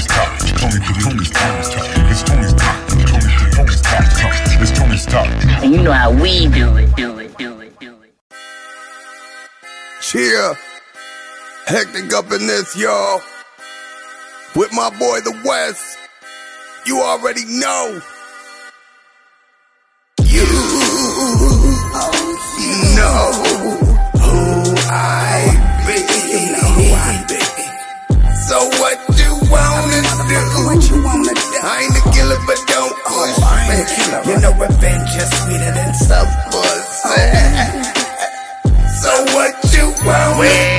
Tony's talk. Tony, Tony's Tony's talk. It's Tony's talk. Tony, Tony's talk. It's Tony's talk. And you know how we do it, do it, do it, do it. Cheer. Hectik up in this, y'all. With my boy, the West. You already know. You know who I be. So what you but don't push. You know revenge is sweeter than some pussy. So what you wanna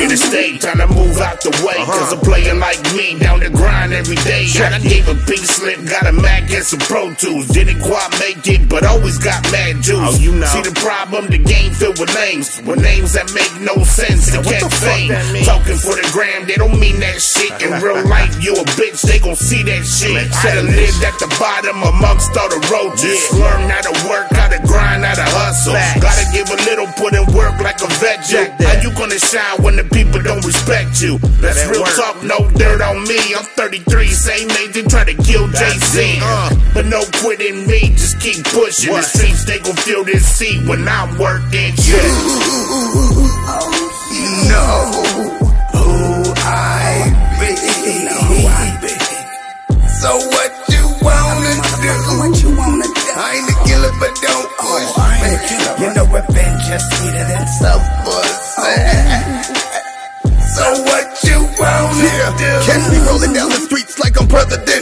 here to stay, time to move out the way. Cause a player like me down the grind every day. I done gave a pink slip, got a Mac and some Pro Tools. Didn't quite make it, but always got mad juice. Oh, you know. See the problem, the game filled with names. With names that make no sense to catch fame. Talking for the gram, they don't mean that shit. In real life, you a bitch, they gon' see that shit. Should've lived at the bottom amongst all the roaches. Learn how to work, how to grind, how to hustle. Gotta give a little, put in work like a vet. How you gonna shine when the people don't respect you? That's real talk, no dirt on me. I'm 33, same age and try to kill Jay Z. Uh, but no quitting me, just keep pushing. The streets, they gon' feel this heat when I'm working. Yeah. know who I be. So what you wanna do? What you wanna do? I ain't a killer, but don't push I ain't a me. You know revenge is sweeter than some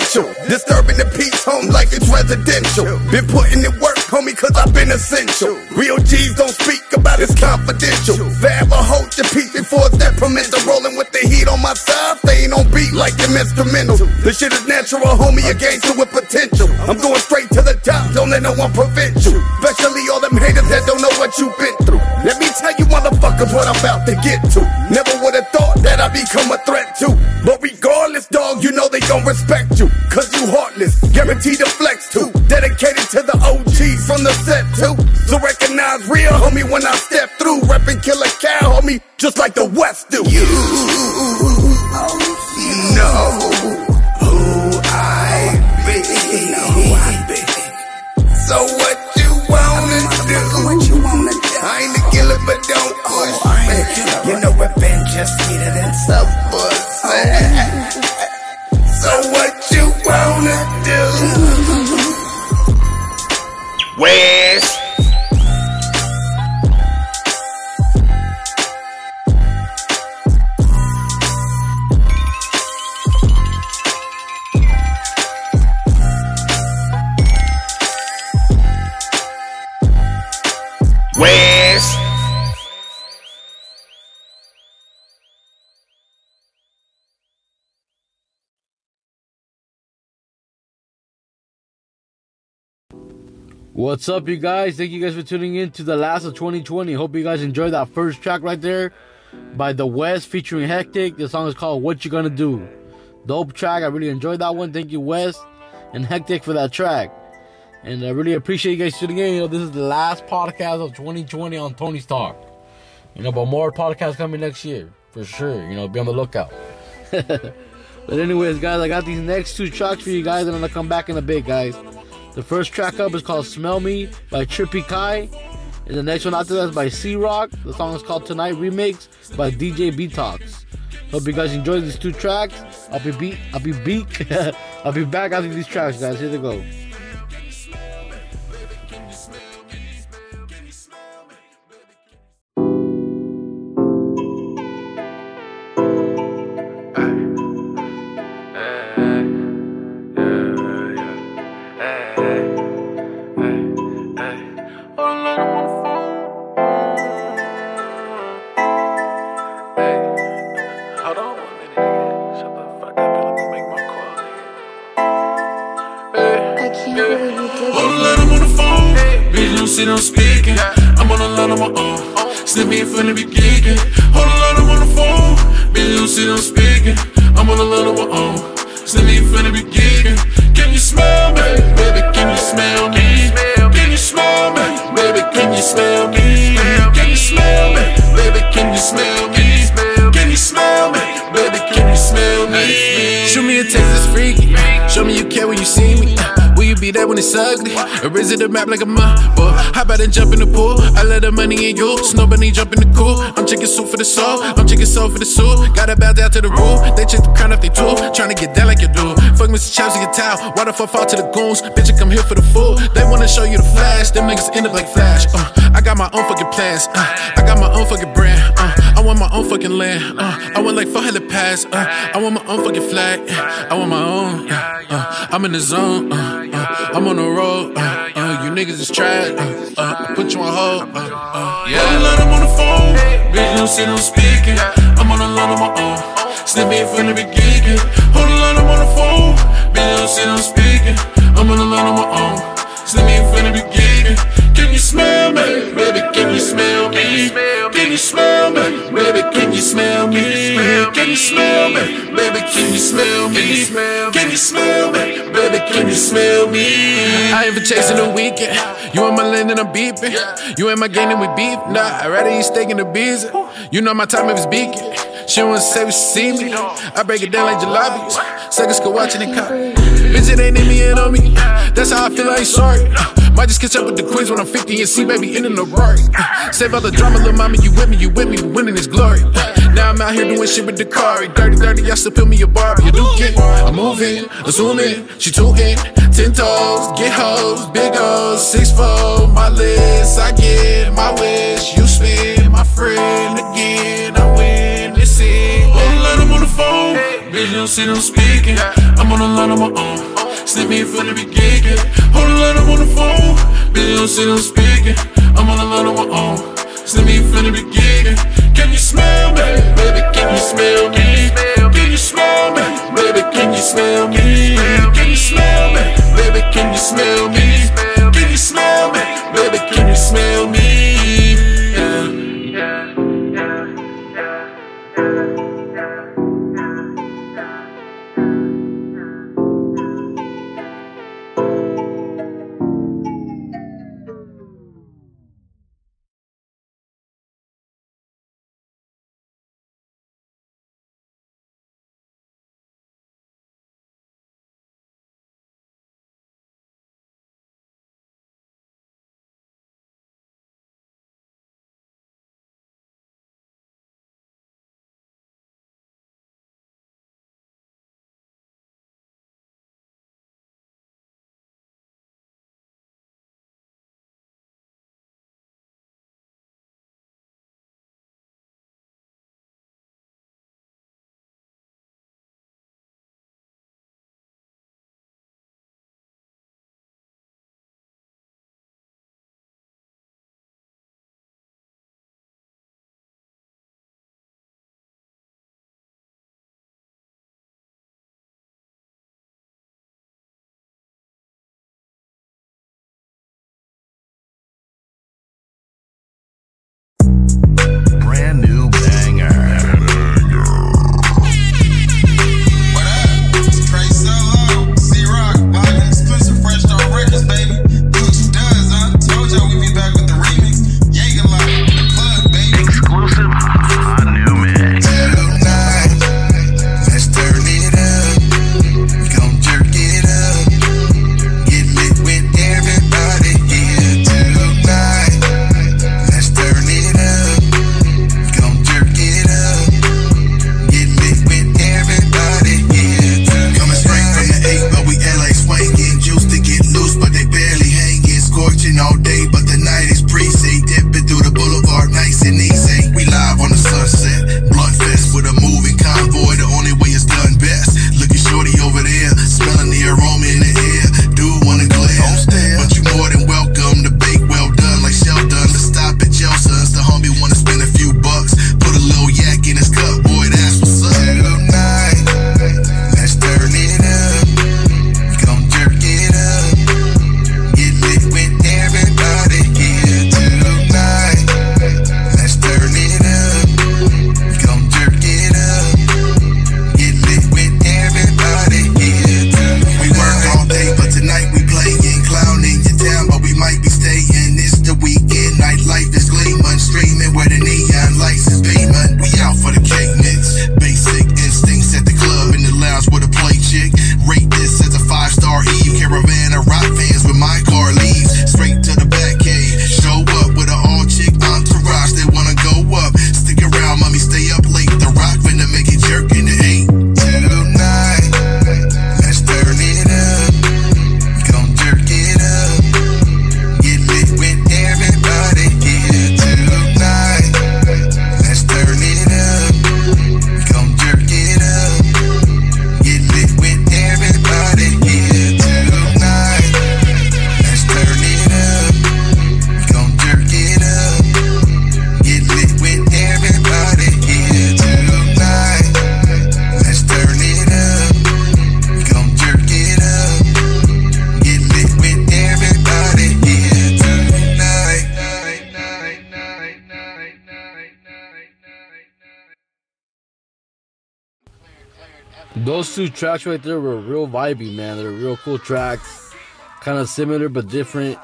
presidential. Disturbing the peace home like it's residential. Been putting in work, homie, cause I've been essential. Real G's don't speak about it's confidential. Forever hold your peace before it's detrimental. Rolling with the heat on my side, staying on beat like them instrumental. The shit is natural, homie, against it with potential. I'm going straight to the top, don't let no one prevent you. Especially all them haters that don't know what you've been through. Let me tell you, motherfuckers, what I'm about to get to. Never would have thought that I'd become a threat respect you. Cause you heartless, guaranteed to flex too. Dedicated to the OGs from the set too. So recognize real, homie, when I step through. Reppin' killer cow, homie, just like the West do. You know who I be. So what you wanna do? What you wanna do? I ain't a killer, but don't push oh, I ain't a me. killer. You know revenge is sweeter than some West. What's up, you guys? Thank you guys for tuning in to the last of 2020. Hope you guys enjoyed that first track right there by The West featuring Hectik. The song is called What You Gonna Do. Dope track. I really enjoyed that one. Thank you, West and Hectik, for that track. And I really appreciate you guys tuning in. You know, this is the last podcast of 2020 on Tony's Talk. You know, but more podcasts coming next year for sure. You know, be on the lookout. but anyways, guys, I got these next two tracks for you guys, and I'm gonna come back in a bit, guys. The first track up is called Smell Me by Trippy Kai. And the next one after that is by C-Roc. The song is called Tonight Remix by DJ Betoxx. Hope you guys enjoy these two tracks. I'll be beat I'll be beak I'll be back after these tracks, guys. Here they go. You Hold on, let 'em on the phone. Bitch, don't I'm speaking. I'm on a line on my own. Snap me in front of me. Hold on, let 'em on the phone. Bitch, don't I'm speaking. I'm on a line on my own. Snap me in front of me. Can you smell me? Baby, can you smell me? Can you smell me? Baby, can you smell me? Can you smell me? Baby, can you smell me? Can you smell me? Baby, can you smell me? Show see me? Uh, will you be there when it's ugly? Or is it a map like a map? But how about then jump in the pool? I let the money in you. Snowbunny jump in the cool. I'm chicken soup for the soul. I'm chicken soul for the soup. Gotta bow down to the rule. They check the crown off they tool. Trying to get down like you do. Fuck Mr. Chows in your towel. Why the fuck fall to the goons? Bitch, I come here for the fool. They wanna show you the flash. Them niggas end up like flash. Uh, I got my own fucking plans. Uh, I got my own fucking brand. Uh, I want my own fucking land. Uh, I want like 400 pads. Uh, I want my own fucking flag. Uh, I want my own. Uh, uh, I'm in the zone. Uh, I'm on the road. You niggas is trash. Put you on hold. Uh, uh, yeah. Hold a lot, I'm on the phone. Bitch, don't sit, I'm speaking. I'm on the line on my own. Snippy of me geeking. Hold a lot, I'm on the phone. Bitch, don't sit, I'm speaking. I'm on the line on my own. Snippy of me geeking. Can you smell me? Baby, can you smell me? Can you smell me? Baby, can you smell me? Can you smell me? Baby, can you smell me? Can you smell me? Baby, can you smell me? I ain't for chasing the weekend. You in my lane and I'm beeping. You in my game and we beef. Nah, I'd rather eat steak in the bees. You know my time if it's beacon. She wanna say we see me. I break it down like jalapenos. Suckers go watching it cop. Bitch, it ain't in me and on me. That's how I feel, I ain't sorry. Might just catch up with the quiz when I'm 50 and see baby in the Rari. Save all the drama, little mama, you with me, you with me, the winning is glory. Now I'm out here doing shit with the car. Dirty, dirty, y'all still feel me a Barbie. You do get, I'm moving, I'm zooming, she in, ten toes, get hoes, big O's, six fold, my list, I get my wish, you spin, my friend again, I win, this it. Whole lot, I'm on the phone, bitch, you don't see them speaking, I'm on the line on my own. Snip me of me geeking. Hold a line, I'm on the phone. Bitch, don't see them speaking. I'm on the line on my own. Snip me of me geeking. Can you smell me? Baby, can you smell me? Can you smell me? Baby, can you smell me? Can you smell me? Baby, can you smell me? Can you smell me? Baby, can you smell me? Those two tracks right there were real vibey, man. They're real cool tracks. Kind of similar but different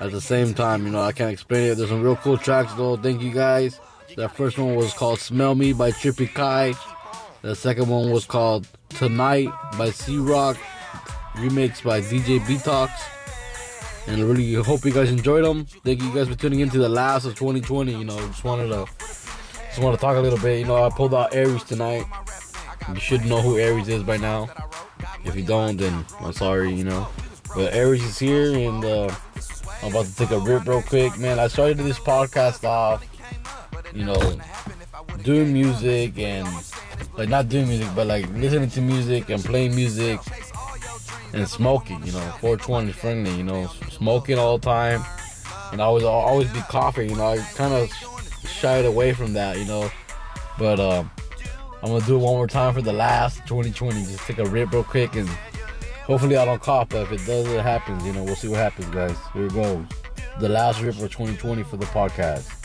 at the same time. You know, I can't explain it. There's some real cool tracks though. Thank you guys. That first one was called Smell Me by Trippy Kai. The second one was called Tonight by C-Roc. Remixed by DJ Betoxx. And I really hope you guys enjoyed them. Thank you guys for tuning into the last of 2020. You know, just wanted to just want to talk a little bit. You know, I pulled out Aries tonight. You should know who Aries is by now. If you don't, then I'm sorry, you know. But Aries is here, and uh, I'm about to take a rip real quick, man. I started this podcast off, you know, doing music and like not doing music, but like listening to music and playing music and smoking. You know, 420 friendly. You know, smoking all the time, and I always always be coughing. You know, I kind of shied away from that. You know, but um. I'm gonna do it one more time for the last 2020. Just take a rip real quick and hopefully I don't cough. But if it does, it happens. You know, we'll see what happens, guys. Here we go. The last rip for 2020 for the podcast.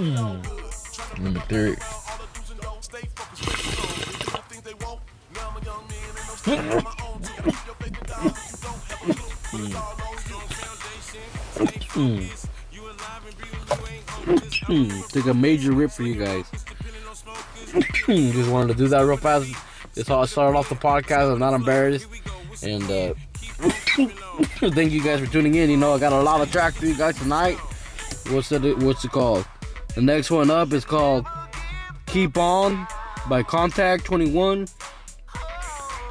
Hmm. Number three. A major rip for you guys. Just wanted to do that real fast. That's how I started off the podcast. I'm not embarrassed. And uh, thank you guys for tuning in. You know, I got a lot of tracks for you guys tonight. What's it? What's it called? The next one up is called "Keep On" by Kontac 21.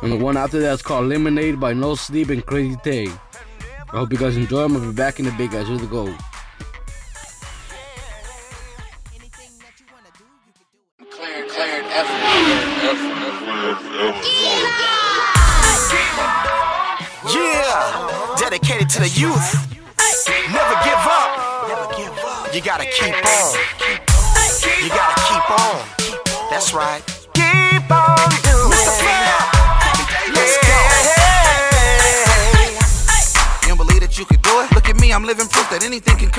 And the one after that is called Lemonade by No Sleep and Krazy Tae. I hope you guys enjoy them. I'll be back in the big guys. Here we go.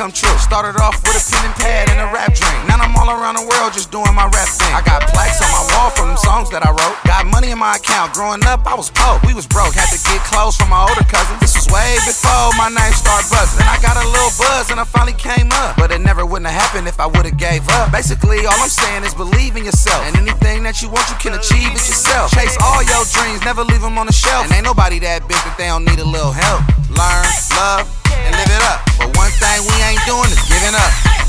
Come true. Started off with a pen and pad and a rap dream. Now I'm all around the world just doing my rap thing. I got plaques on my wall from them songs that I wrote. Got money in my account. Growing up, I was poor. We was broke. Had to get clothes from my older cousin. This was way before my name started buzzing. I got a little buzz and I finally came up. But it never wouldn't have happened if I would've gave up. Basically, all I'm saying is believe in yourself. And anything that you want, you can achieve it yourself. Chase all your dreams, never leave them on the shelf. And ain't nobody that big that they don't need a little help. Learn, love, live it up. But one thing we ain't doing is giving up.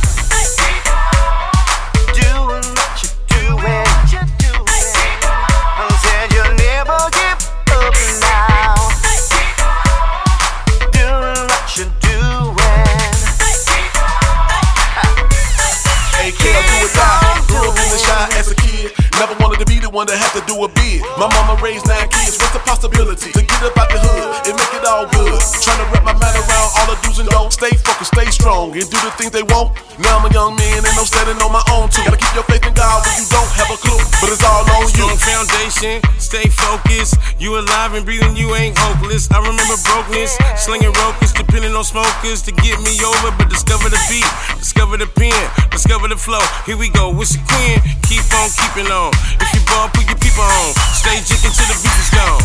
One that had to do a bid. My mama raised nine kids. What's the possibility to get up out the hood and make it all good? Trying to wrap my mind around all the do's and don'ts. Stay focused, stay strong, and do the things they want. Now I'm a young man and I'm standing on my own too. Gotta keep your faith in God when you don't have a clue, but it's all on you. Strong foundation, stay focused. You alive and breathing, you ain't hopeless. I remember brokenness, slinging ropers, depending on smokers to get me over. But discover the beat, discover the pen, discover the flow. Here we go, what's your queen? Keep on keeping on. If you put your people on. Stay jigging till the beat is gone.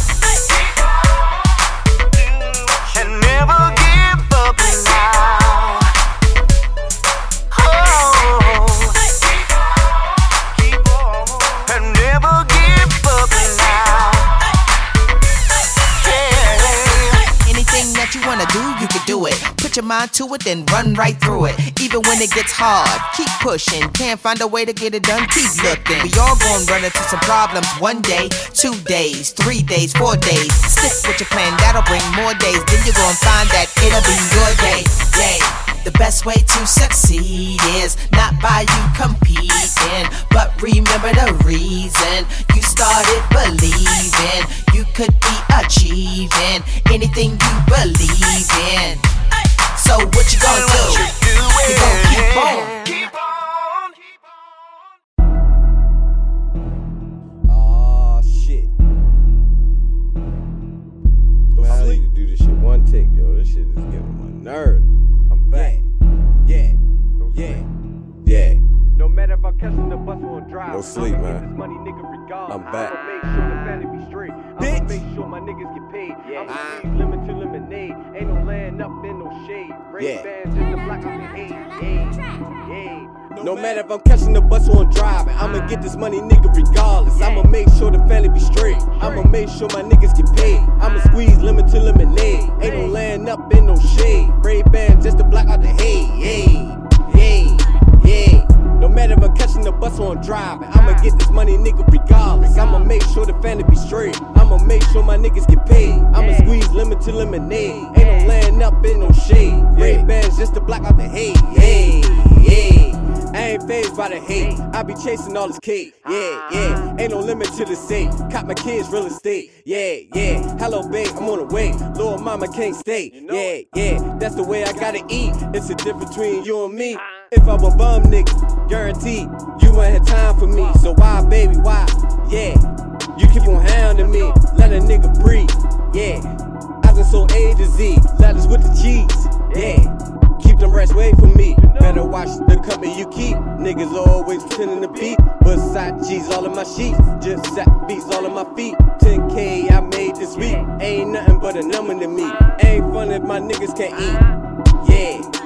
And never give do, you can do it. Put your mind to it, then run right through it. Even when it gets hard, keep pushing. Can't find a way to get it done, keep looking. We all gonna run into some problems one day, two days, three days, four days. Stick with your plan, that'll bring more days. Then you're gonna find that it'll be your day, day. The best way to succeed is not by you competing, but remember the reason you started believing you could be achieving anything you believe in. So what you gonna do? You gonna keep on. Keep on. Oh shit. I need to do this shit one take, yo. This back. Yeah, yeah, yeah. No matter if I catch the bus or drive. No sleep, man. Money, nigga, I'm back. I'ma make sure the family be straight. I'ma make sure my niggas get paid. Yeah. I'm lemon to lemonade. Ain't no land up in no shade. Rain yeah. bands in the block, I'm the. Yeah, yeah. No matter if I'm catching the bus or I'm driving, I'ma get this money, nigga, regardless. I'ma make sure the family be straight. I'ma make sure my niggas get paid. I'ma squeeze lemon to lemonade. Ain't no laying up in no shade. Ray Ban just to block out the hate. Yeah, yeah, yeah. No matter if I'm catching the bus or I'm driving, I'ma get this money, nigga, regardless. I'ma make sure the family be straight. I'ma make sure my niggas get paid. I'ma squeeze lemon to lemonade. Ain't no laying up in no shade. Ray Bans just to block out the hate. Yeah, yeah. I ain't phased by the hate. I be chasing all this cake. Yeah, yeah. Ain't no limit to the state. Cop my kids real estate. Yeah, yeah. Hello, babe, I'm on the way. Lord mama can't stay. Yeah, yeah. That's the way I gotta eat. It's a difference between you and me. If I'm a bum nigga, guaranteed you ain't had time for me. So why, baby, why? Yeah. You keep on hounding me. Let a nigga breathe. Yeah. I done sold A to Z. Letters with the cheese. Yeah. Keep them rest wait for me. Better watch the company you keep. Niggas always pretending to beat. Versace's all in my sheets. Just sat beats all in my feet. 10K I made this week. Ain't nothing but a number to me. Ain't fun if my niggas can't eat. Yeah.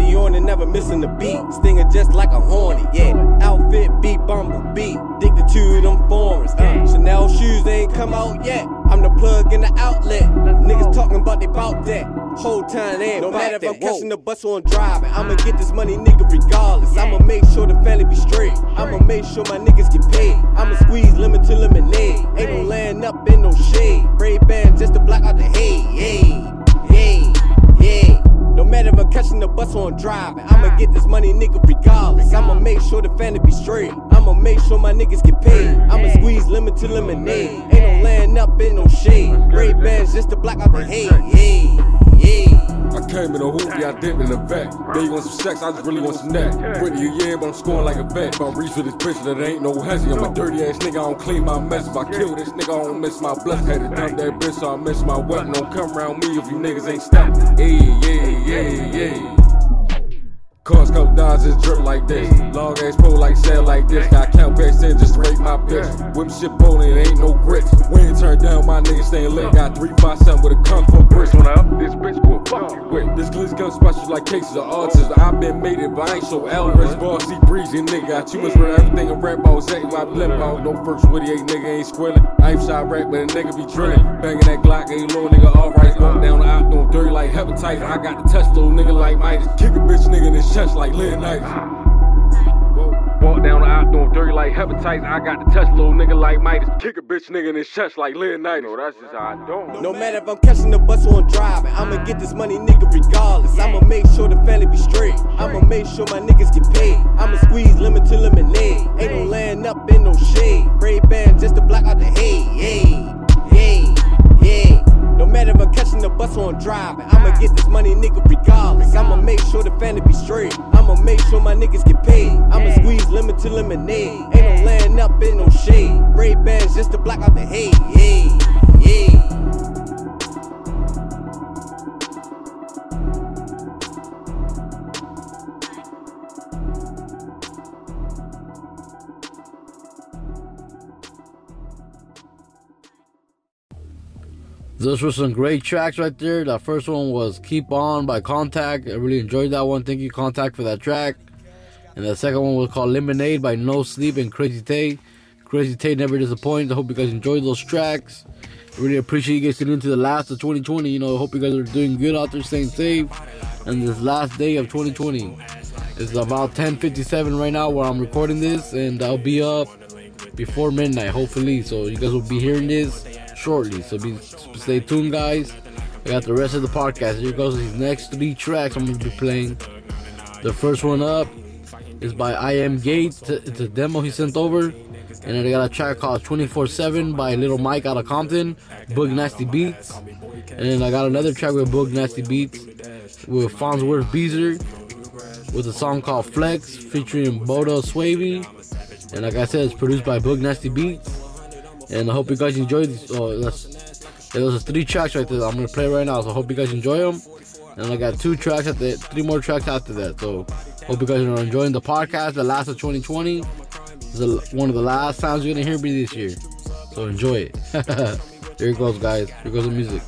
I be on and never missing the beat. Stinger just like a hornet, yeah. Outfit beat bumblebee. Addicted to them foreigns. Uh, Chanel shoes they ain't come out yet. I'm the plug in the outlet. Niggas talking about they bout that. Whole time they ain't No matter if I'm catching the bus or I'm driving. I'ma get this money, nigga, regardless. I'ma make sure the family be straight. I'ma make sure my niggas get paid. I'ma squeeze lemon to lemonade. Ain't no laying up in no shade. Ray Ban just to block out the hate. Yeah, yeah, yeah. No matter if I'm catching the bus or I'm driving, I'ma get this money, nigga, regardless. I'ma make sure the family be straight. I'ma make sure my niggas get paid. I'ma squeeze lemon to lemonade. Ain't no laying up in no shade. Ray bands just to block out the hate. Yeah. I came in a hoopty, I dipped in a back. They want some sex, I just really want some neck. Pretty you, year, but I'm scoring like a vet. If I reach for this bitch, that ain't no hezzy. I'm a dirty ass nigga, I don't clean my mess. If I kill this nigga, I don't miss my bless. Had to dump that bitch, so I miss my weapon. Don't come around me if you niggas ain't stepping. Yeah, yeah, yeah, yeah. Dimes just drip like this. Long ass pole like sail like this. Got count backs in just rape my bitch. Whip shit bowling, ain't no grits. We ain't turned down, my niggas staying lit. Got three five seven with a kung fu bricks. When I up this bitch, will fuck you with. This glitz gun special like cases of autism. I been made it, but I ain't so Elvis. See breezy, nigga. Got much for everything. A rap ball, why I blimp out. No first witty, ain't nigga ain't squilling. I ain't shot rap, but a nigga be drilling. Banging that Glock, ain't low nigga alright. Walk down the aisle, doing dirty like hepatitis. I got the touch, little nigga like Midas. Kick a bitch nigga in his chest like Leonidas. Walk down the aisle, doing dirty like hepatitis. I got the touch, little nigga like Midas. Kick a bitch nigga in his chest like Leonidas. No, that's just how I do. No matter if I'm catching the bus or I'm driving, I'ma get this money, nigga, regardless. I'ma make sure the family be straight. I'ma make sure my niggas get paid. I'ma squeeze lemon to lemonade. Ain't no laying up in no shade. Ray Ban just to block out the hate. Yeah, yeah, yeah. No matter if I'm catching the bus or I'm driving, I'ma get this money, nigga, regardless. I'ma make sure the family be straight. I'ma make sure my niggas get paid. I'ma squeeze lemon to lemonade. Ain't no laying up in no shade. Ray Bans just to block out the hate. Yeah, Those were some great tracks right there. That first one was Keep On by Kontac. I really enjoyed that one. Thank you, Kontac, for that track. And the second one was called Lemonade by No Sleep and Crazy Tate. Crazy Tate never disappoints. I hope you guys enjoyed those tracks. I really appreciate you guys tuning into the last of 2020. You know, I hope you guys are doing good out there, staying safe. And this last day of 2020. It's about 10:57 right now where I'm recording this, and I'll be up before midnight, hopefully. So you guys will be hearing this shortly. So be stay tuned, guys. I got the rest of the podcast. Here goes these next three tracks I'm gonna be playing. The first one up is by I Am Gate. It's a demo he sent over. And then I got a track called 24-7 by Little Mike out of Compton, Boog Nasty Beats. And then I got another track with Boog Nasty Beats with Fonzworth BeeZer with a song called Flex featuring Booda Swavey. And like I said, it's produced by Boog Nasty Beats. And I hope you guys enjoy this. Oh, that's, yeah, those are three tracks right there. I'm gonna play right now. So I hope you guys enjoy them. And I got two tracks at the three more tracks after that. So hope you guys are enjoying the podcast, the last of 2020. This is one of the last times you're gonna hear me this year. So enjoy it. Here it goes, guys. Here goes the music.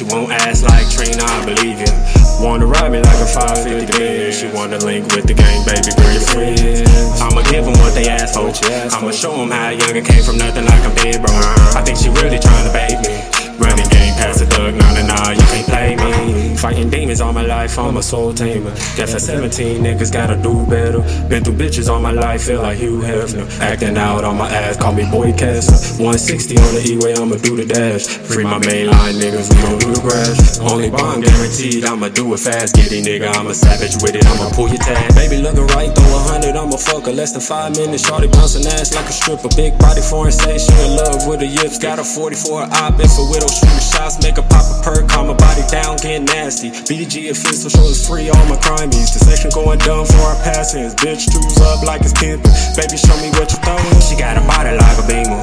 She won't ass like Trina, I believe you. Wanna ride me like a 550 bitch. She wanna link with the gang, baby, bring your friends. I'ma give them what they ask for. I'ma show them how young and came from nothing like I'm dead, bro. I think she really trying to bait me. Running game past the thug, nah, nah, nah, you can't play me. Fighting demons all my life, I'm a soul tamer. Death at 17, niggas gotta do better. Been through bitches all my life, feel like Hugh Hefner. Acting out on my ass, call me Boy Kessler. 160 on the E-way, I'ma do the dash. Free my main line, niggas, we gon' do the crash. Only bond guaranteed, I'ma do it fast. Giddy nigga, I'm a savage with it, I'ma pull your tag. Baby looking right, throw a hundred, I'ma fuck her. Less than five minutes, shorty bouncing ass like a stripper. Big body foreign she in love with her yips. Got a 44 I been for widow shooting shots, make her pop a perk, calm my body down, get nasty. BG official shows free all my crimies. The section going dumb for our passings. Bitch, choose up like it's pimpin'. Baby, show me what you throwin'. She got a body like a beamer.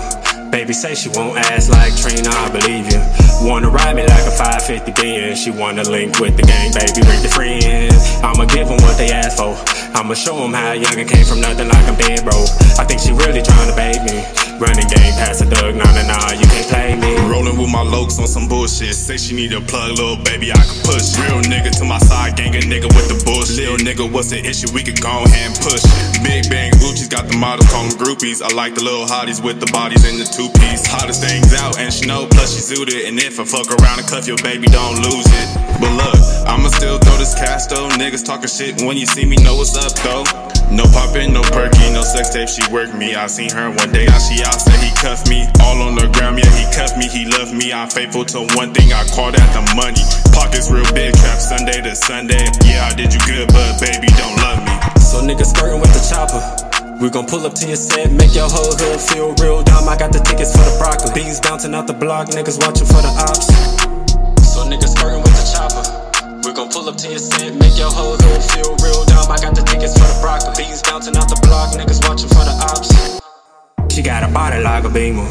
Baby say she won't ass like Trina, I believe you. Wanna ride me like a 550 Benz. She wanna link with the gang, baby, bring the friends. I'ma give them what they ask for. I'ma show them how young and came from nothing like I'm dead, bro. I think she really trying to bait me. Running game past a thug, nah, nah, nah, you can't play me. Rolling with my lokes on some bullshit. Say she need a plug, little baby, I can push. Real nigga to my side, gang a nigga with the bullshit. Lil nigga, what's the issue? We could go ahead and push. Big bang Gucci's got the models, call them groupies. I like the little hotties with the bodies in the two piece. Hottest things out, and she know, plus she zooted. And if I fuck around and cuff your baby, don't lose it. But look, I'ma still throw this cash though. Niggas talking shit when you see me, know what's up though. No poppin', no perky, no sex tape, she work me. I seen her one day, now she out, said he cuffed me. All on the ground, yeah, he cuffed me, he loved me. I'm faithful to one thing, I call that the money. Pockets real big, trap Sunday to Sunday. Yeah, I did you good, but baby, don't love me. So niggas skirting with the chopper. We gon' pull up to your set, make your whole hood feel real dumb. I got the tickets for the broccoli. Beans bouncing out the block, niggas watching for the ops. So niggas skirting with the chopper. We gon' pull up to your set, make your whole hood feel real dumb. I got the tickets for the broccoli. Beans bouncing out the block, niggas watching for the ops. She got a body like a beamer.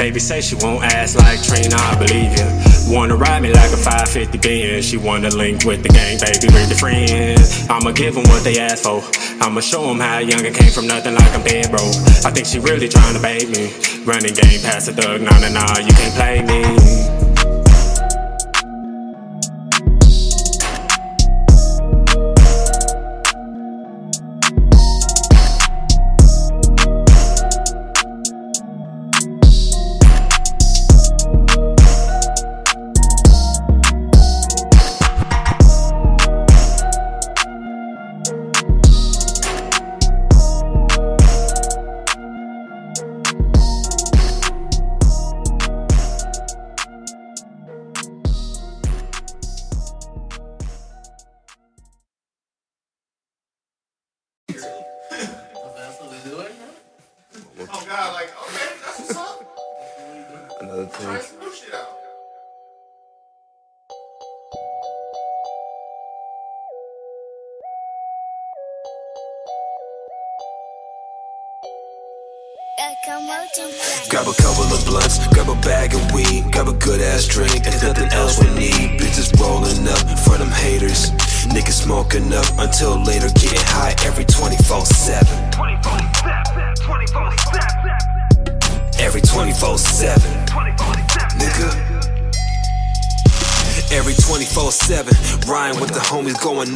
Baby say she won't ass like Trina, I believe you. Wanna ride me like a 550 Benz. She wanna link with the gang, baby, bring the friends. I'ma give them what they ask for. I'ma show them how young and came from nothing like I'm dead, bro. I think she really trying to bait me. Running game past the thug, nah, nah, nah, you can't play me.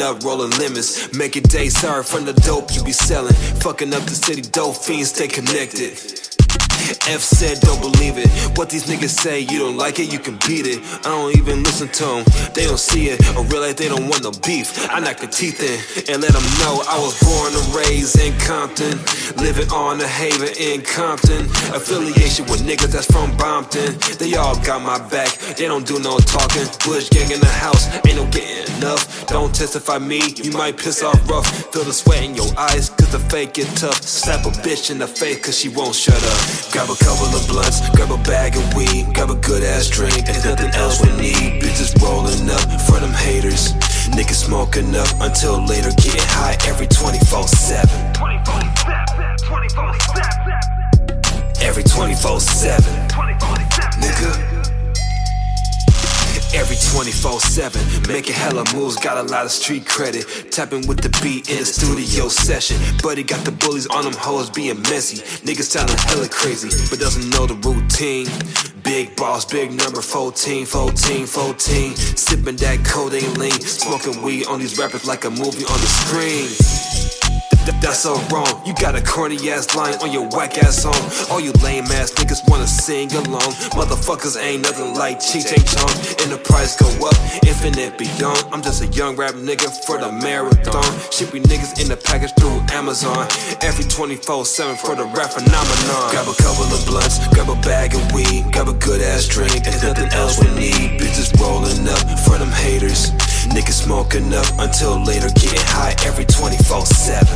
Up, rolling lemons. Making days hard from the dope you be selling. Fucking up the city, dope fiends, stay connected. F said, don't believe it. What these niggas say, you don't like it, you can beat it. I don't even listen to them, they don't see it. Or realize they don't want no beef. I knock the teeth in and let them know I was born and raised in Compton. Living on the Haven in Compton. Affiliation with niggas that's from Bompton. They all got my back, they don't do no talking. Bush gang in the house, ain't no getting enough. Don't testify me, you might piss off rough. Feel the sweat in your eyes, cause the fake get tough. Slap a bitch in the face, cause she won't shut up. Grab a couple of blunts, grab a bag of weed, grab a good ass drink, and nothing else we need. Bitches rolling up for them haters. Niggas smoking up until later, getting high every 24 7. Every 24 7. Nigga. Every 24 7, making hella moves, got a lot of street credit. Tapping with the beat in the studio session. Buddy got the bullies on them hoes being messy. Niggas sounding hella crazy, but doesn't know the routine. Big boss, big number 14, 14, 14. Sipping that codeine lean, smoking weed on these rappers like a movie on the screen. Th- That's so wrong. You got a corny ass line on your whack ass song. All you lame ass niggas wanna sing along. Motherfuckers ain't nothing like Cheech and Chong. And the price go up, infinite beyond. I'm just a young rap nigga for the marathon. Ship Shipping niggas in the package through Amazon. Every 24 7 for the rap phenomenon. Grab a couple of blunts, grab a bag of weed, grab a good ass drink, and nothing else we need. Bitches rolling up for them haters. Niggas smoking up until later, getting high every 24 7.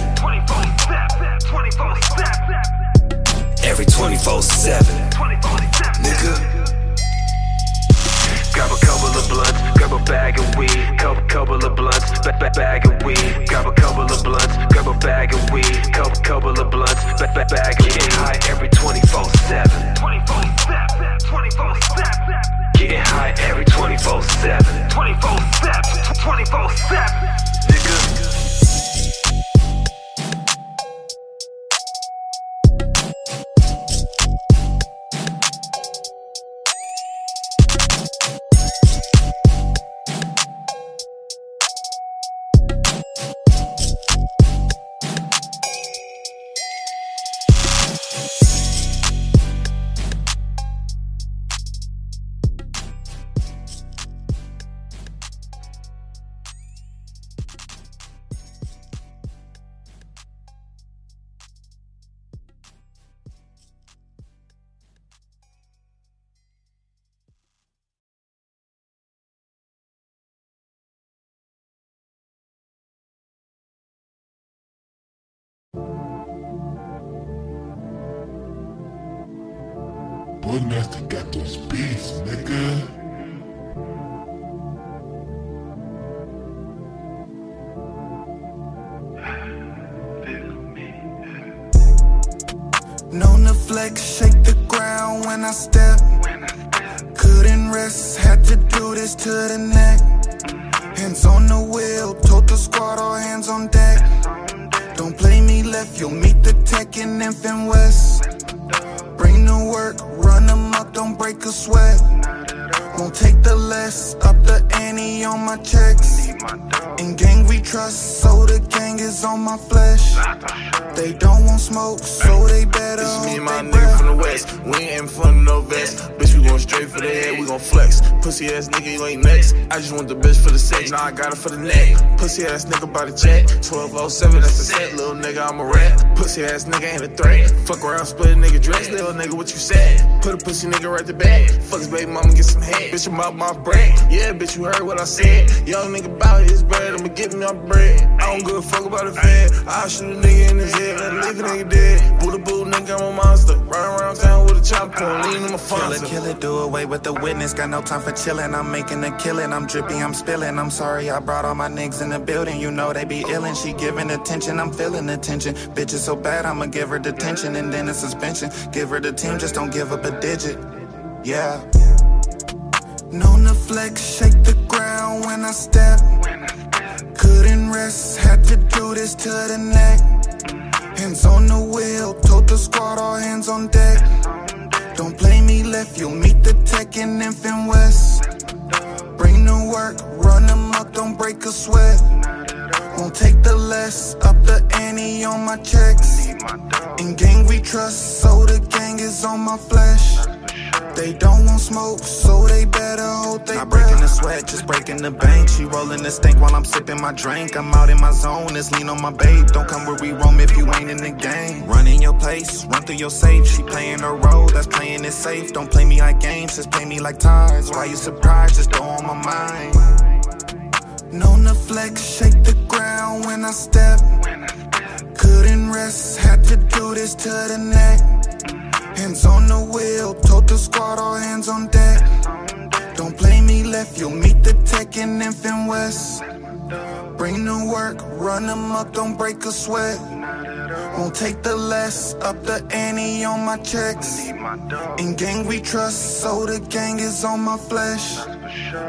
Every 24 7. Nigga. Grab a couple of blunts, grab a bag of weed, couple, couple of blunts, ba- ba- bag of weed, grab a couple of blunts, grab a bag of weed, couple, couple of blunts, ba- ba- bag of getting high every 24 7. 24 7, 24 7. Getting high every 24 7. 24 7, 24 7. Nigga. Boog Nasty got those beats, nigga. Known to flex, shake the ground when I step. Couldn't rest, had to do this to the neck. Hands on the wheel, told the squad all hands on deck. Don't play me left, you'll meet the tech in Infant West. Bring the work, don't break a sweat. Won't take the less, up the ante on my checks. In gang we trust, so the gang is on my flesh. They don't want smoke, so they better It's me and my nigga from the west. We ain't in front of no vest. Bitch, going straight for the head, we gon' flex. Pussy ass nigga, you ain't next. I just want the bitch for the sex, now I got it for the neck. Pussy ass nigga by the check. 1207, that's the set. Little nigga, I'm a rat. Pussy ass nigga ain't a threat. Fuck around, split a nigga dress. Little nigga, what you said? Put a pussy nigga right the back. Fuck his baby mama, get some head. Bitch, I'm out my bread. Yeah, bitch, you heard what I said. Young nigga bout his bread, I'ma give me my bread. I don't give a fuck about the fed. I'll shoot a nigga in his head, let a nigga dead. Boo the boo, nigga, I'm a monster. Run around town with a chopper, lean in my it, do away with the witness. Got no time for chillin'. I'm making a killing. I'm drippy, I'm spilling. I'm sorry I brought all my niggas in the building. You know they be illin'. She giving attention, I'm feeling attention. Bitch is so bad, I'ma give her detention and then a suspension. Give her the team, just don't give up a digit. Yeah. Known to flex, shake the ground when I step. Couldn't rest, had to do this to the neck. Hands on the wheel, told the squad all hands on deck. Left, you'll meet the tech in Infant West. Bring the work, run them up, don't break a sweat. Won't take the less, up the ante on my checks. In gang we trust, so the gang is on my flesh. They don't want smoke, so they better hold they Not breaking the sweat, just breaking the bank. She rolling the stink while I'm sipping my drink. I'm out in my zone, it's lean on my babe. Don't come where we roam if you ain't in the game. Run in your place, run through your safe. She playing her role, that's playing it safe. Don't play me like games, just play me like ties. Why you surprised? Just throw on my mind. Known to flex, shake the ground when I step. Couldn't rest, had to do this to the neck. Hands on the wheel, told the squad all hands on deck. Don't play me left, you'll meet the tech in Infant West. Bring the work, run them up, don't break a sweat. Won't take the less, up the ante on my checks. In gang we trust, so the gang is on my flesh.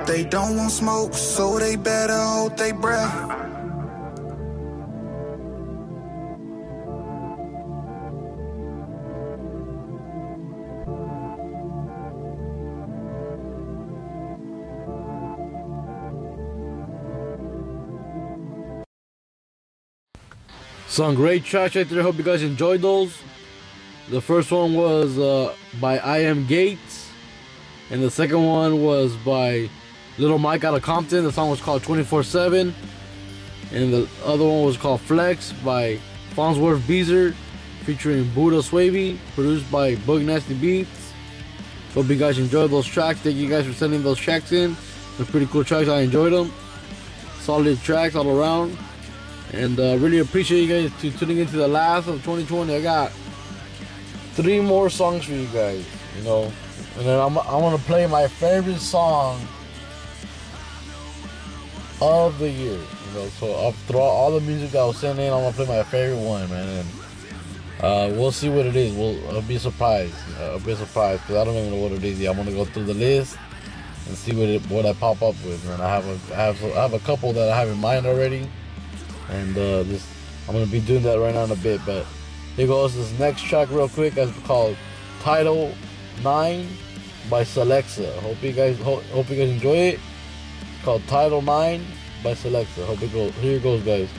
They don't want smoke, so they better hold their breath. Some great tracks right there. Hope you guys enjoyed those. The first one was uh, by I Am Gates, and the second one was by Little Mike out of Compton. The song was called 24 7, and the other one was called Flex by Fonzworth BeeZer, featuring Booda Swavey, produced by Boog Nasty Beats. Hope you guys enjoyed those tracks. Thank you guys for sending those tracks in. They're pretty cool tracks. I enjoyed them. Solid tracks all around. And uh, really appreciate you guys to tuning into the last of 2020. I got three more songs for you guys, you know. And then I'm, I'm gonna play my favorite song of the year, you know. So I'll throw all the music I was sending. I'm gonna play my favorite one, man. And uh, we'll see what it is. We'll I'll be surprised. I'll be surprised because I don't even know what it is yet. I'm gonna go through the list and see what it, what I pop up with. And I have a I have I have a couple that I have in mind already and uh, this I'm gonna be doing that right now in a bit. But here goes this next track real quick. It's called Title Nine by Selexa. Hope you guys hope, hope you guys enjoy it. It's called Title Nine by Selexa. Hope it goes. Here it goes, guys.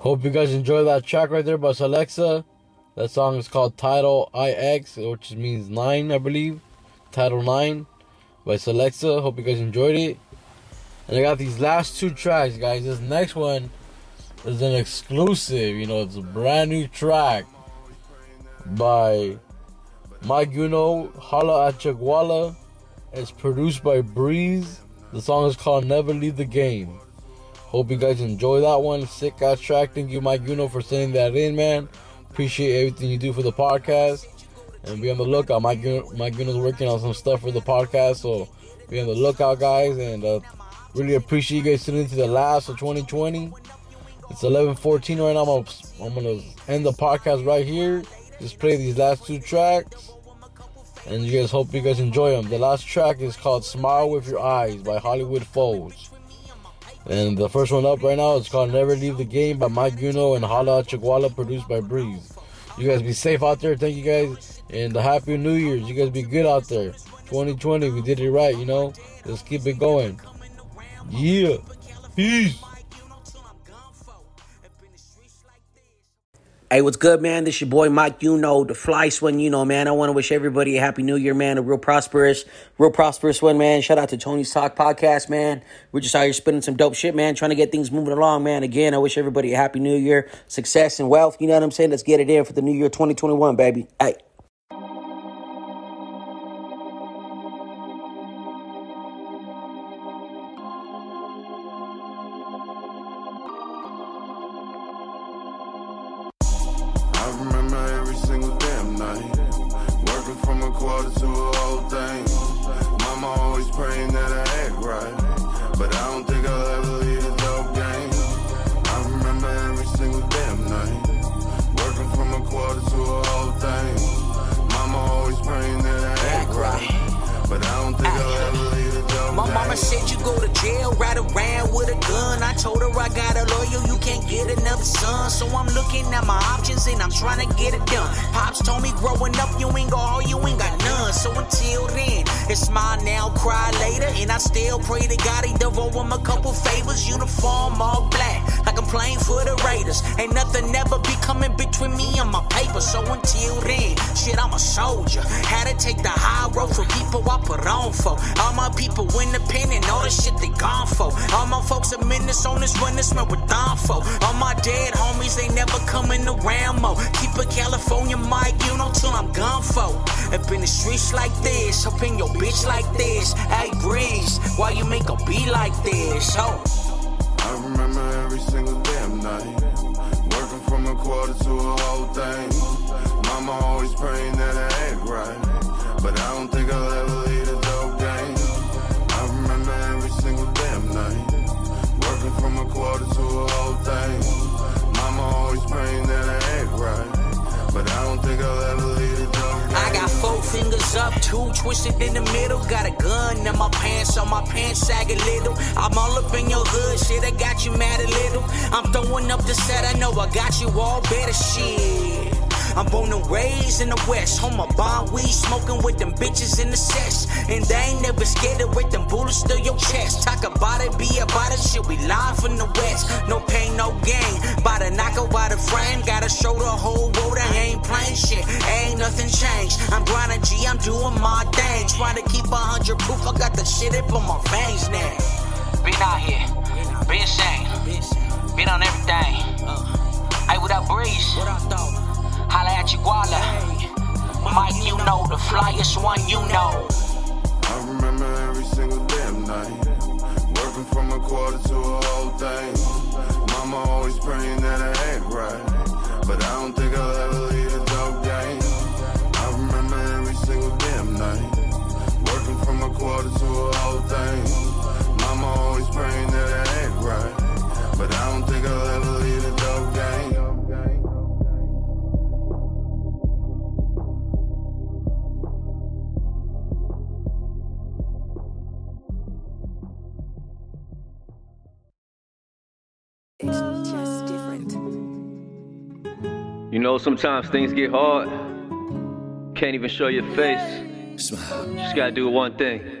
Hope you guys enjoy that track right there by Selexa. That song is called Title IX, which means nine, I believe. Title nine by Selexa. Hope you guys enjoyed it. And I got these last two tracks, guys. This next one is an exclusive. You know, it's a brand new track by Mic Uno, Hala at Chagwala. It's produced by Breeze. The song is called Never Leave the Game. Hope you guys enjoy that one. Sick ass track. Thank you, Mic Uno, for sending that in, man. Appreciate everything you do for the podcast. and be on the lookout. Mike Mike Gunner's working on some stuff for the podcast, so be on the lookout, guys. And uh, really appreciate you guys tuning into the last of 2020. It's 11:14 right now. I'm gonna, I'm gonna end the podcast right here. Just play these last two tracks, and you guys hope you guys enjoy them. The last track is called "Smile with Your Eyes" by Hollywood Fos. And the first one up right now is called Never Leave the Game by Mic Uno and Hala Chihuahua, produced by Breeze. You guys be safe out there. Thank you guys. And a happy New Year's. You guys be good out there. 2020, we did it right, you know? Let's keep it going. Yeah. Peace. Hey, what's good, man? This your boy Mike. You know the fly one. You know, man. I want to wish everybody a happy New Year, man. A real prosperous, real prosperous one, man. Shout out to Tony's Talk podcast, man. We're just out here spinning some dope shit, man. Trying to get things moving along, man. Again, I wish everybody a happy New Year, success and wealth. You know what I'm saying? Let's get it in for the New Year 2021, baby. Hey. Devote him a couple favors. Uniform all black, like I'm playing for the Raiders. Ain't nothing ever be coming between me and my paper. So until then, shit, I'm a soldier. Had to take the high road for people I put on for. All my people independent, all the shit they gone for. All my folks are minutes on this one, this man with done for. All my dead homies, they never coming around more. Keep a California mic, you know, till I'm gone for. Up in the streets like this, up in your bitch like this. Hey, Breeze, why you make a beat like this? Oh. I remember every single damn night. Working from a quarter to a whole thing. Mama always praying that I act right. But I don't think I'll ever leave the dope game. I remember every single damn night. Working from a quarter to a whole thing. Mama always praying that I act right. But I don't think I'll ever leave the four fingers up, two twisted in the middle. Got a gun in my pants, so my pants sag a little. I'm all up in your hood, shit, I got you mad a little. I'm throwing up the set, I know I got you all better shit. I'm born and raised in the West, home of bond weed, smoking with them bitches in the sets. And they ain't never scared of with them bullets through your chest. Talk about it, be about it, shit, we live from the West. No pain, no gain. By the knock by the frame, gotta show the whole world I ain't playing shit. Ain't nothing changed. I'm grinding G, I'm doing my thing. Trying to keep a hundred proof, I got the shit up on my veins now. Been out here, been insane, been on everything. Uh. Hey, what up, Breeze? Your guala. Mike, you know, the flyest one you know. I remember every single damn night. Working from a quarter to a whole thing. Mama always praying that I ain't right. But I don't think I'll ever leave the dope game. I remember every single damn night. Working from a quarter to a whole thing. Mama always praying that I act right. But I don't think I'll ever leave the dope game. Know, sometimes things get hard. Can't even show your face. Just gotta do one thing.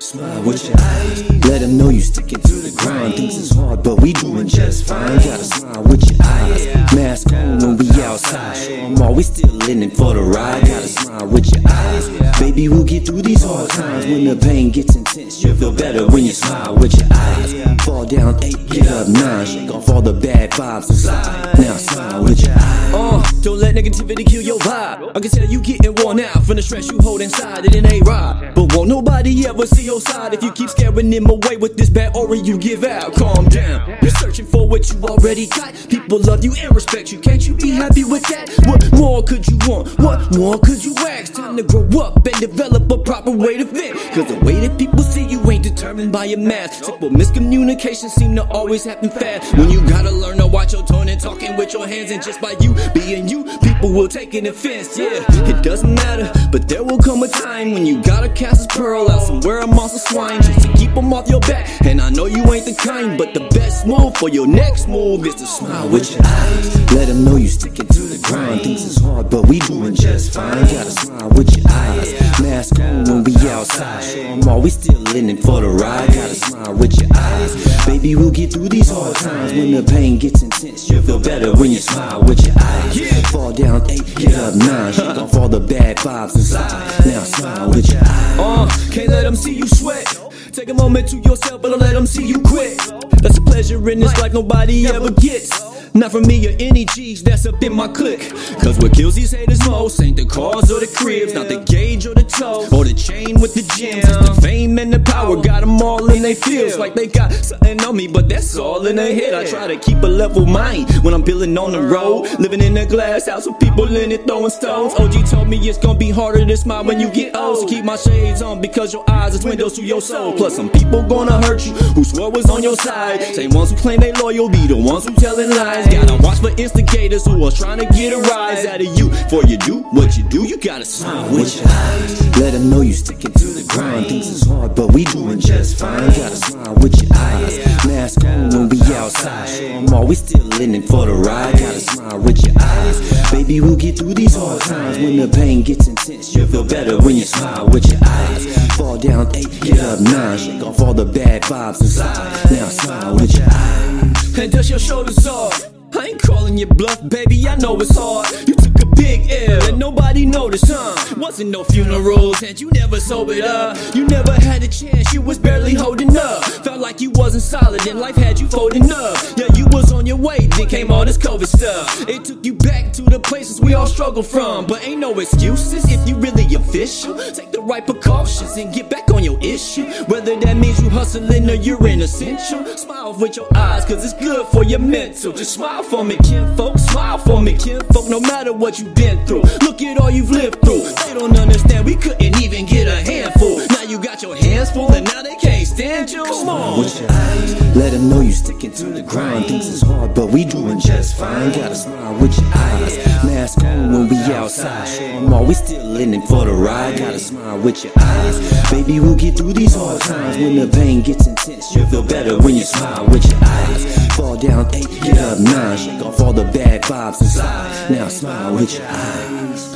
Smile with your eyes. Let them know you sticking to the grind. Things is hard, but we doing just fine. Gotta smile with your eyes. Mask on when we outside. 'em all we still in it for the ride. Gotta smile with your eyes. Baby, we'll get through these hard times. When the pain gets intense, you'll feel better when you smile with your eyes. Fall down eight, get up nine. Shake off all the bad vibes inside. Now smile with your eyes. Uh, don't let negativity kill your vibe. I can tell you getting worn out from the stress you hold inside. It ain't right. But won't nobody ever see your side if you keep scaring them away with this bad aura you give out. Calm down. You're searching for what you already got. People love you and respect you. Can't you be happy with that? What more could you want? What more could you ask? Time to grow up and develop a proper way to fit. Cause the way that people see you ain't determined by your math. Simple miscommunication seem to always happen fast. When you gotta learn to watch your tone and talking with your hands, and just by you being you, people will take an offense. Yeah, it doesn't matter, but there will come a time when you gotta cast a pearl out somewhere amongst the swine just to keep them off your back. And I know you ain't the kind, but the best move for your next move is to smile with your eyes. Let them know you sticking to the grind. Things is hard, but we doing just fine. Gotta smile with your eyes. Mask on when we outside. Show 'em all we still in it for the ride. Gotta smile with your eyes. Baby, we'll get through these hard times. When the pain gets intense, you'll feel better when you smile with your eyes. Fall down eight, get up nine. Shake off all the bad vibes inside. Now smile with your eyes. Uh, can't let them see you sweat. Take a moment to yourself, but don't let them see you quit. That's a pleasure in this life nobody ever gets. Not from me or any G's that's up in my clique. Cause what kills these haters most ain't the cars or the cribs, not the gauge or the toe, or the chain with the gems. It's the fame and the power, got them all in they feels. Like they got something on me, but that's all in their head. I try to keep a level mind when I'm building on the road. Living in a glass house with people in it throwing stones. OG told me it's gonna be harder to smile when you get old. So keep my shades on because your eyes is windows to your soul. Plus, some people gonna hurt you who swore was on your side. Same ones who claim they loyal be the ones who telling lies. Gotta watch for instigators who are trying to get a rise out of you. For you do what you do, you gotta smile with your eyes. Let them know you sticking to the grind. Things is hard, but we doing just fine. Gotta smile with your eyes. Mask on when we outside. Show 'em all we still in it for the ride. Gotta smile with your eyes. Baby, we'll get through these hard times. When the pain gets intense, you'll feel better when you smile with your eyes. Fall down eight, get up nine. Shake off all the bad vibes inside. Now smile with your eyes. And dust your shoulders off. I ain't calling you bluff, baby. I know it's hard. You took big L and nobody noticed, huh? Wasn't no funerals and you never sobered up. You never had a chance, you was barely holding up. Felt like you wasn't solid and life had you folding up. Yeah, you was on your way, then came all this COVID stuff. It took you back to the places we all struggle from. But ain't no excuses if you really official. Take the right precautions and get back on your issue. Whether that means you hustling or you're in essential. Smile with your eyes, cause it's good for your mental. Just smile for me, kinfolk. Smile for me, kinfolk, no matter what you've been through. Look at all you've lived through. They don't understand, we couldn't even get a handful. Now you got your hands full, and now they can't stand you. Come on. with your eyes. Let them know you sticking to the grind. Things is hard, but we doing just fine. Gotta smile with your eyes. Mask on when we outside. Show 'em all we still in it for the ride. Gotta smile with your eyes. Baby, we'll get through these hard times. When the pain gets intense, you'll feel better when you smile with your eyes. Fall down eight, get up nine. Shake off all the bad vibes inside. Now smile with your eyes.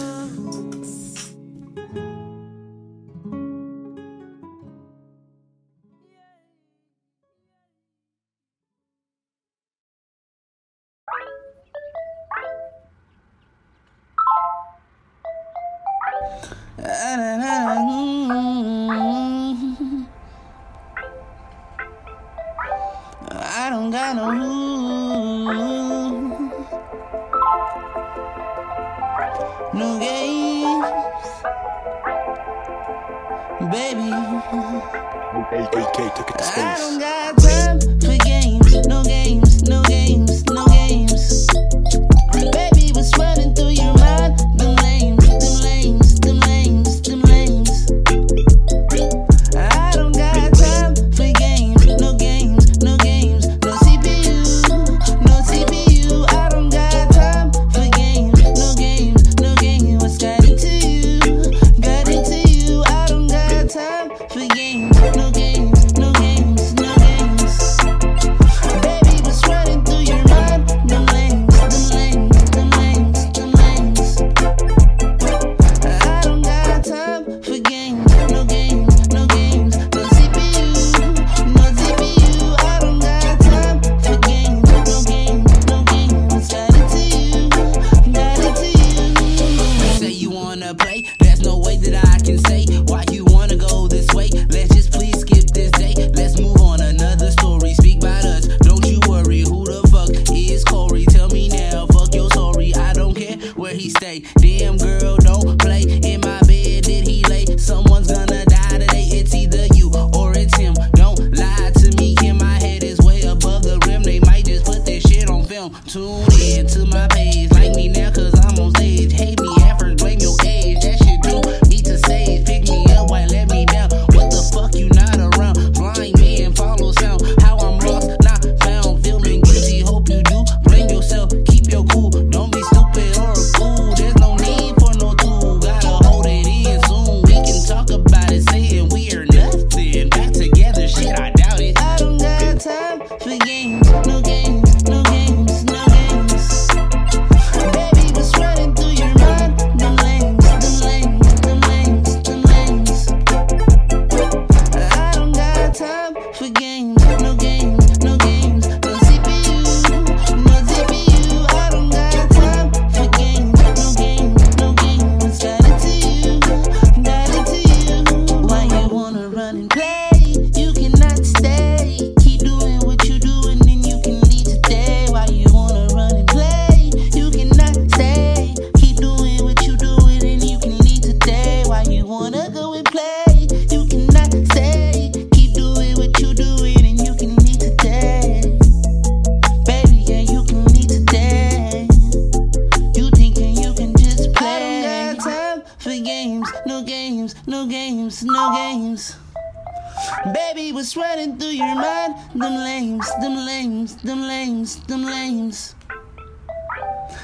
them lames, them lames.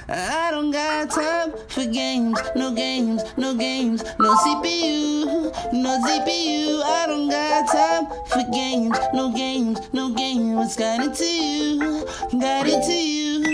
I don't got time for games, no games, no games, no CPU, no CPU. I don't got time for games, no games, no games. Got it to you, got it to you.